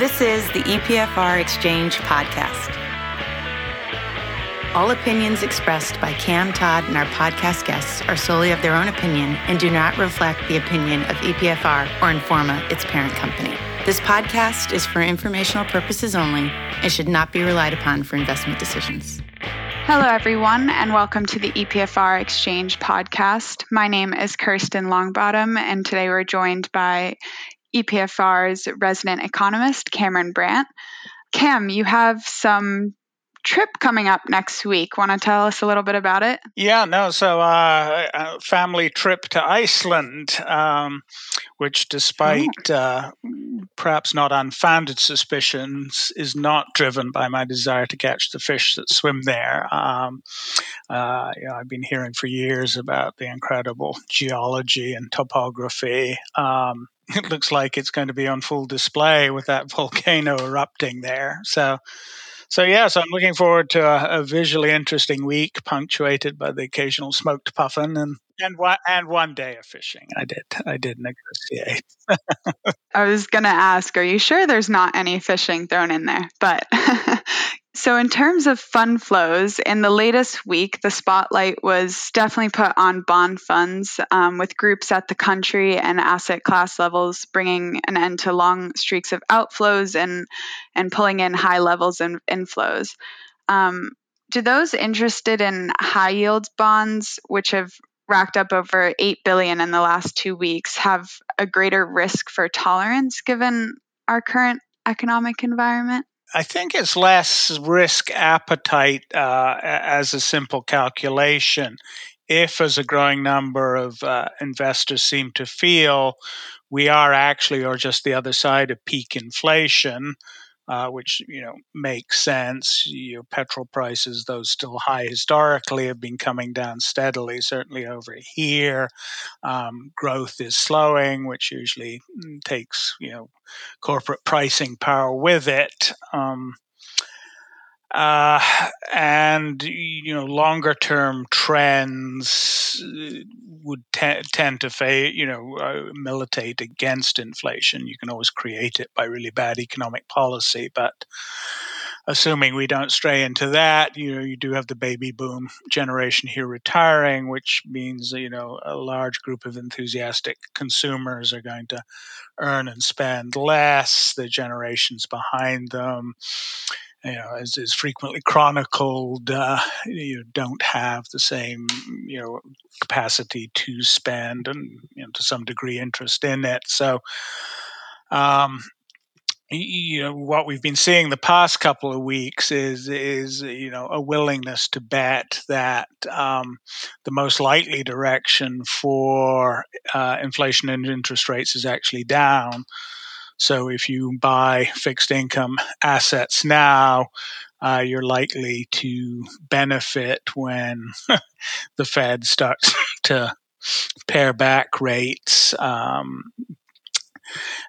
This is the EPFR Exchange podcast. All opinions expressed by Cam Todd and our podcast guests are solely of their own opinion and do not reflect the opinion of EPFR or Informa, its parent company. This podcast is for informational purposes only and should not be relied upon for investment decisions. Hello, everyone, and welcome to the EPFR Exchange podcast. My name is Kirsten Longbottom, and today we're joined by EPFR's resident economist, Cameron Brandt. Cam, you have some trip coming up next week. Want to tell us a little bit about it? Yeah, no. So, uh, a family trip to Iceland, um, which, despite uh, perhaps not unfounded suspicions, is not driven by my desire to catch the fish that swim there. Um, uh, you know, I've been hearing for years about the incredible geology and topography. Um, it looks like it's going to be on full display with that volcano erupting there. So, so yeah, so I'm looking forward to a, a, visually interesting week, punctuated by the occasional smoked puffin and and one and one day of fishing. I did I did negotiate. I was gonna ask, are you sure there's not any fishing thrown in there? But So, in terms of fund flows, in the latest week, the spotlight was definitely put on bond funds, um, with groups at the country and asset class levels bringing an end to long streaks of outflows and and pulling in high levels of inflows. Um, do those interested in high yield bonds, which have racked up over 8 billion in the last 2 weeks have a greater risk for tolerance given our current economic environment I think it's less risk appetite uh, as a simple calculation. If, as a growing number of uh, investors seem to feel, we are actually, or just the other side of peak inflation, uh, which you know makes sense. Your petrol prices, though still high historically, have been coming down steadily. Certainly over here, um, growth is slowing, which usually mm, takes you know corporate pricing power with it. Um, uh, and you know longer term trends uh, would te- tend to fa- you know uh, militate against inflation. You can always create it by really bad economic policy, but assuming we don't stray into that, you know, you do have the baby boom generation here retiring, which means you know a large group of enthusiastic consumers are going to earn and spend less. The generations behind them you know, as is frequently chronicled, uh, you don't have the same, you know, capacity to spend and, you know, to some degree, interest in it. So, um, you know, what we've been seeing the past couple of weeks is is you know a willingness to bet that um, the most likely direction for uh, inflation and interest rates is actually down. So if you buy fixed income assets now, uh, you're likely to benefit when the Fed starts to pare back rates. Um,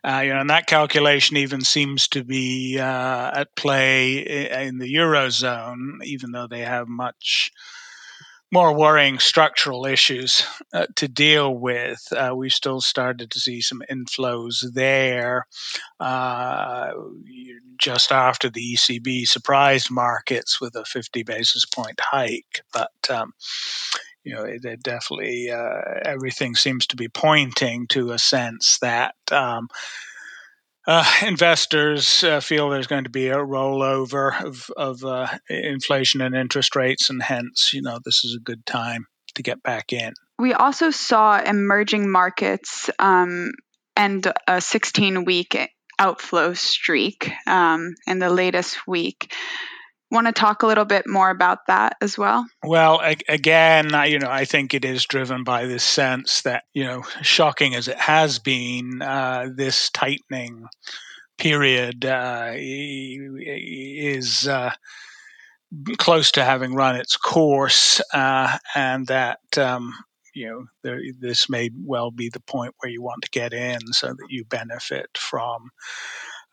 uh, you know, and that calculation even seems to be uh, at play in the eurozone, even though they have much more worrying structural issues uh, to deal with. Uh, we still started to see some inflows there uh, just after the ECB surprised markets with a 50 basis point hike. But um, you know, it, it definitely uh, everything seems to be pointing to a sense that. Um, uh, investors uh, feel there's going to be a rollover of, of uh, inflation and interest rates, and hence, you know, this is a good time to get back in. We also saw emerging markets um, and a 16 week outflow streak um, in the latest week want to talk a little bit more about that as well? Well, again, you know, I think it is driven by this sense that, you know, shocking as it has been, uh, this tightening period uh, is uh, close to having run its course, uh, and that. Um, you know, there, this may well be the point where you want to get in so that you benefit from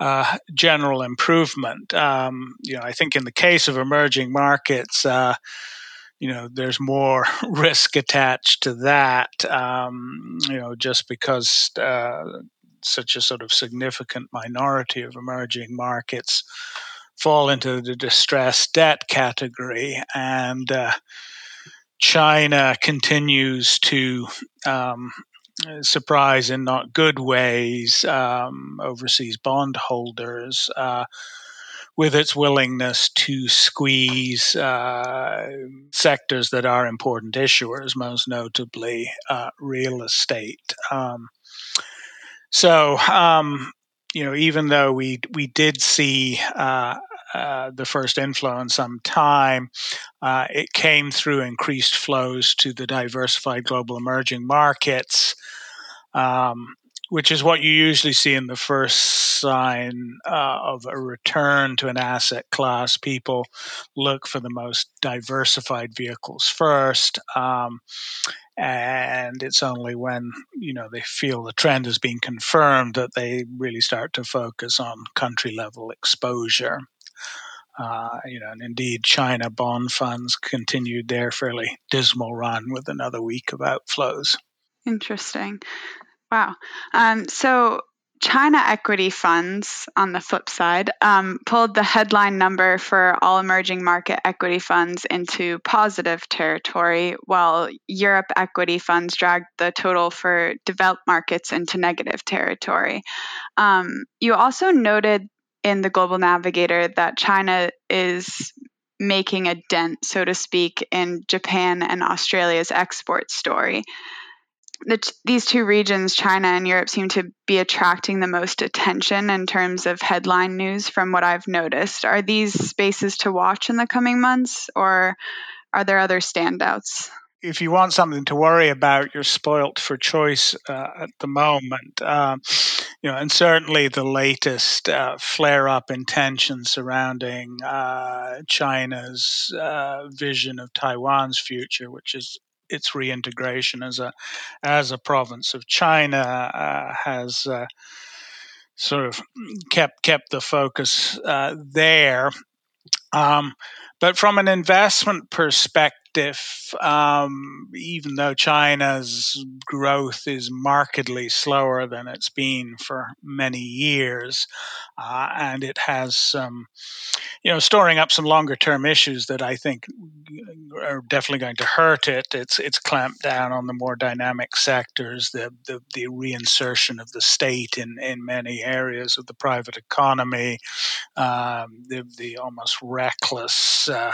uh, general improvement. Um, you know, I think in the case of emerging markets, uh, you know, there's more risk attached to that. Um, you know, just because uh, such a sort of significant minority of emerging markets fall into the distressed debt category. And uh, China continues to um, surprise in not good ways um, overseas bondholders. Uh, with its willingness to squeeze uh, sectors that are important issuers, most notably uh, real estate. Um, so, um, you know, even though we we did see uh, the first inflow in some time. Uh, it came through increased flows to the diversified global emerging markets, um, which is what you usually see in the first sign uh, of a return to an asset class. People look for the most diversified vehicles first. Um, and it's only when you know they feel the trend is being confirmed that they really start to focus on country level exposure. Uh, you know, and indeed, China bond funds continued their fairly dismal run with another week of outflows. Interesting. Wow. Um, so China equity funds, on the flip side, um, pulled the headline number for all emerging market equity funds into positive territory, while Europe equity funds dragged the total for developed markets into negative territory. Um, you also noted in the Global Navigator that China is making a dent, so to speak, in Japan and Australia's export story. The t- these two regions, China and Europe, seem to be attracting the most attention in terms of headline news from what I've noticed. Are these spaces to watch in the coming months, or are there other standouts? if you want something to worry about, you're spoilt for choice uh, at the moment. Um, you know, and certainly the latest uh, flare-up in tension surrounding uh, China's uh, vision of Taiwan's future, which is its reintegration as a as a province of China, uh, has uh, sort of kept kept the focus there. Um, but from an investment perspective, um, even though China's growth is markedly slower than it's been for many years, uh, and it has some, you know, storing up some longer term issues that I think are definitely going to hurt it. It's it's clamped down on the more dynamic sectors, the the, the reinsertion of the state in, in many areas of the private economy, um, the the almost reckless uh,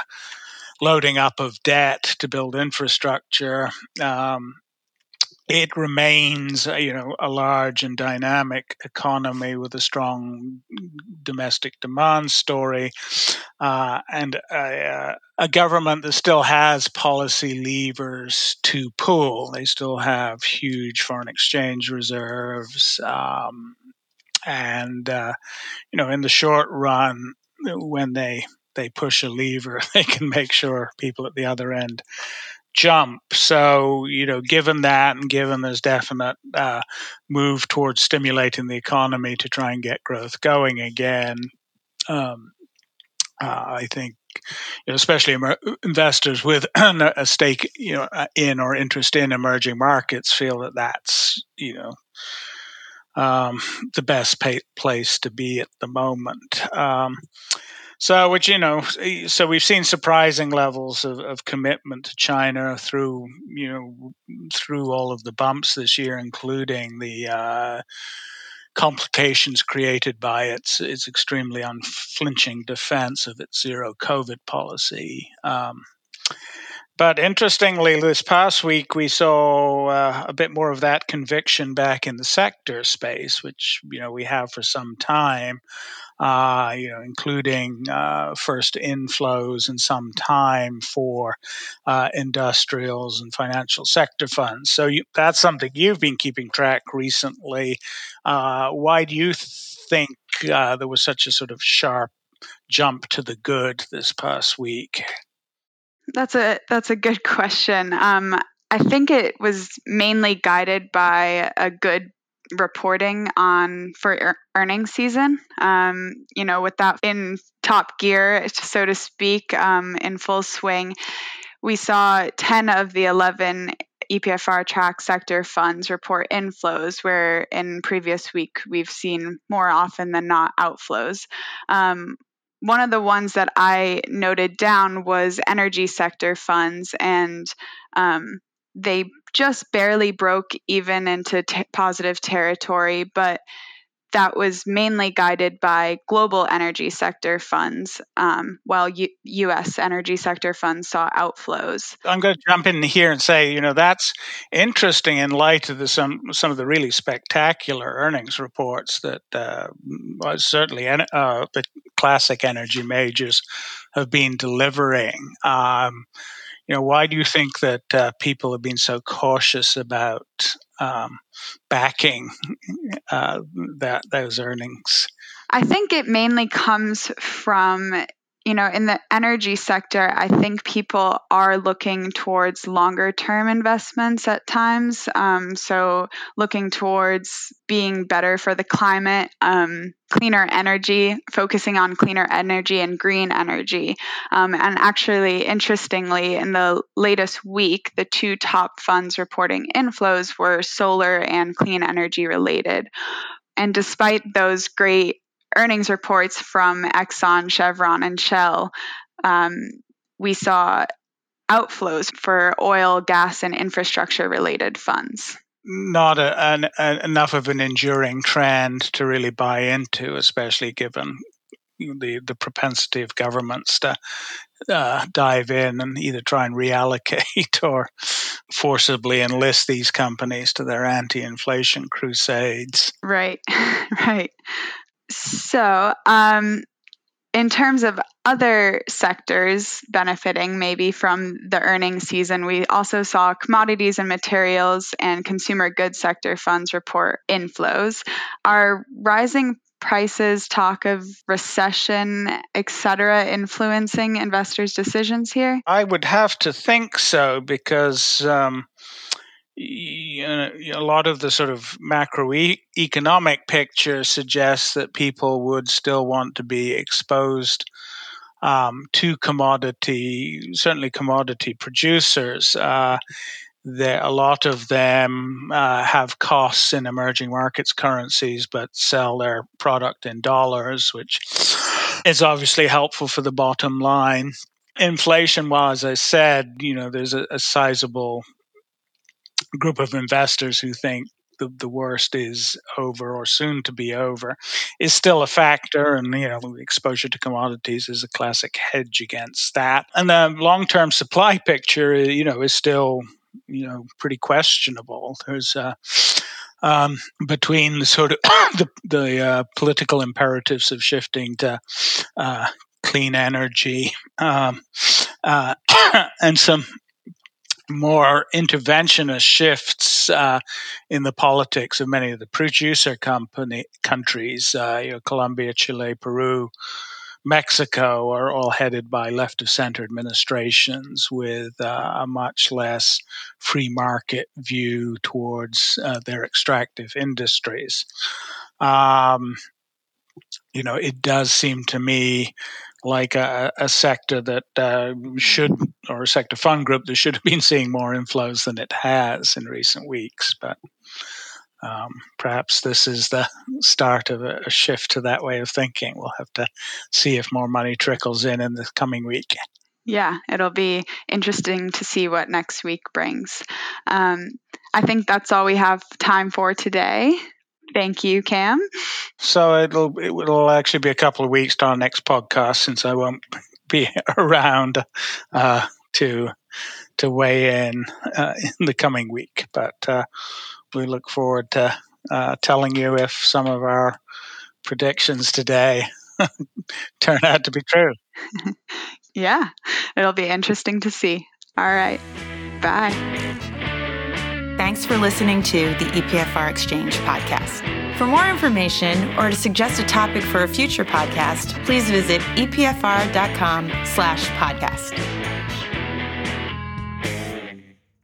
loading up of debt to build infrastructure. Um, it remains, uh, you know, a large and dynamic economy with a strong domestic demand story, uh, and a, a, government that still has policy levers to pull. They still have huge foreign exchange reserves, um, and uh, you know, in the short run, when they they push a lever, they can make sure people at the other end jump. So, you know, given that and given there's definite uh, move towards stimulating the economy to try and get growth going again, um, uh, I think, you know, especially investors with a stake, you know, uh, in or interest in emerging markets feel that that's, you know, um, the best pay- place to be at the moment. Um, so, which you know, so we've seen surprising levels of, of commitment to China through you know through all of the bumps this year, including the uh, complications created by its its extremely unflinching defense of its zero COVID policy. Um, but interestingly, this past week we saw uh, a bit more of that conviction back in the sector space, which you know we have for some time uh, you know, including uh, first inflows in some time for uh, industrials and financial sector funds. So you, that's something you've been keeping track recently. Uh, why do you think uh, there was such a sort of sharp jump to the good this past week? That's a that's a good question. Um, I think it was mainly guided by a good reporting on for earnings season. Um, you know, with that in top gear, so to speak, um, in full swing, we saw 10 of the 11 EPFR track sector funds report inflows, where in previous week we've seen more often than not outflows. Um, one of the ones that I noted down was energy sector funds, and um, they just barely broke even into t- positive territory, but that was mainly guided by global energy sector funds, um, while U- U.S. energy sector funds saw outflows. I'm going to jump in here and say, you know, that's interesting in light of the, some some of the really spectacular earnings reports that uh, certainly uh, the classic energy majors have been delivering. Um, you know, why do you think that uh, people have been so cautious about um, backing uh, that those earnings? I think it mainly comes from you know, in the energy sector, I think people are looking towards longer term investments at times. Um, so, looking towards being better for the climate, um, cleaner energy, focusing on cleaner energy and green energy. Um, and actually, interestingly, in the latest week, the two top funds reporting inflows were solar and clean energy related. And despite those great earnings reports from Exxon, Chevron, and Shell, um, we saw outflows for oil, gas, and infrastructure related funds. Not a, an, a, enough of an enduring trend to really buy into, especially given the, the propensity of governments to uh, dive in and either try and reallocate or forcibly enlist these companies to their anti inflation crusades. Right, right. So, um, in terms of other sectors benefiting maybe from the earnings season, we also saw commodities and materials and consumer goods sector funds report inflows. Are rising prices, talk of recession, etc., influencing investors' decisions here? I would have to think so because. Um, a lot of the sort of macroeconomic picture suggests that people would still want to be exposed um, to commodity, certainly commodity producers. Uh, a lot of them uh, have costs in emerging markets currencies, but sell their product in dollars, which is obviously helpful for the bottom line. Inflation, well, as I said, you know, there's a, a sizable group of investors who think the, the worst is over or soon to be over is still a factor. And you know exposure to commodities is a classic hedge against that. And the long-term supply picture you know is still you know pretty questionable. There's uh, um, between the sort of the, the uh, political imperatives of shifting to uh, clean energy um, uh, and some more interventionist shifts uh, in the politics of many of the producer company countries, uh, you know, Colombia, Chile, Peru, Mexico, are all headed by left of center administrations with uh, a much less free market view towards uh, their extractive industries. Um, you know, it does seem to me like a, a sector that uh, should, or a sector fund group that should have been seeing more inflows than it has in recent weeks. But um, perhaps this is the start of a, a, shift to that way of thinking. We'll have to see if more money trickles in in the coming week. Yeah, it'll be interesting to see what next week brings. Um, I think that's all we have time for today. Thank you, Cam. So it'll it will actually be a couple of weeks to our next podcast since I won't be around uh, to to weigh in uh, in the coming week. But uh, we look forward to uh, telling you if some of our predictions today turn out to be true. yeah, it'll be interesting to see. All right. Bye. Thanks for listening to the EPFR Exchange podcast. For more information or to suggest a topic for a future podcast, please visit epfr.com slash podcast.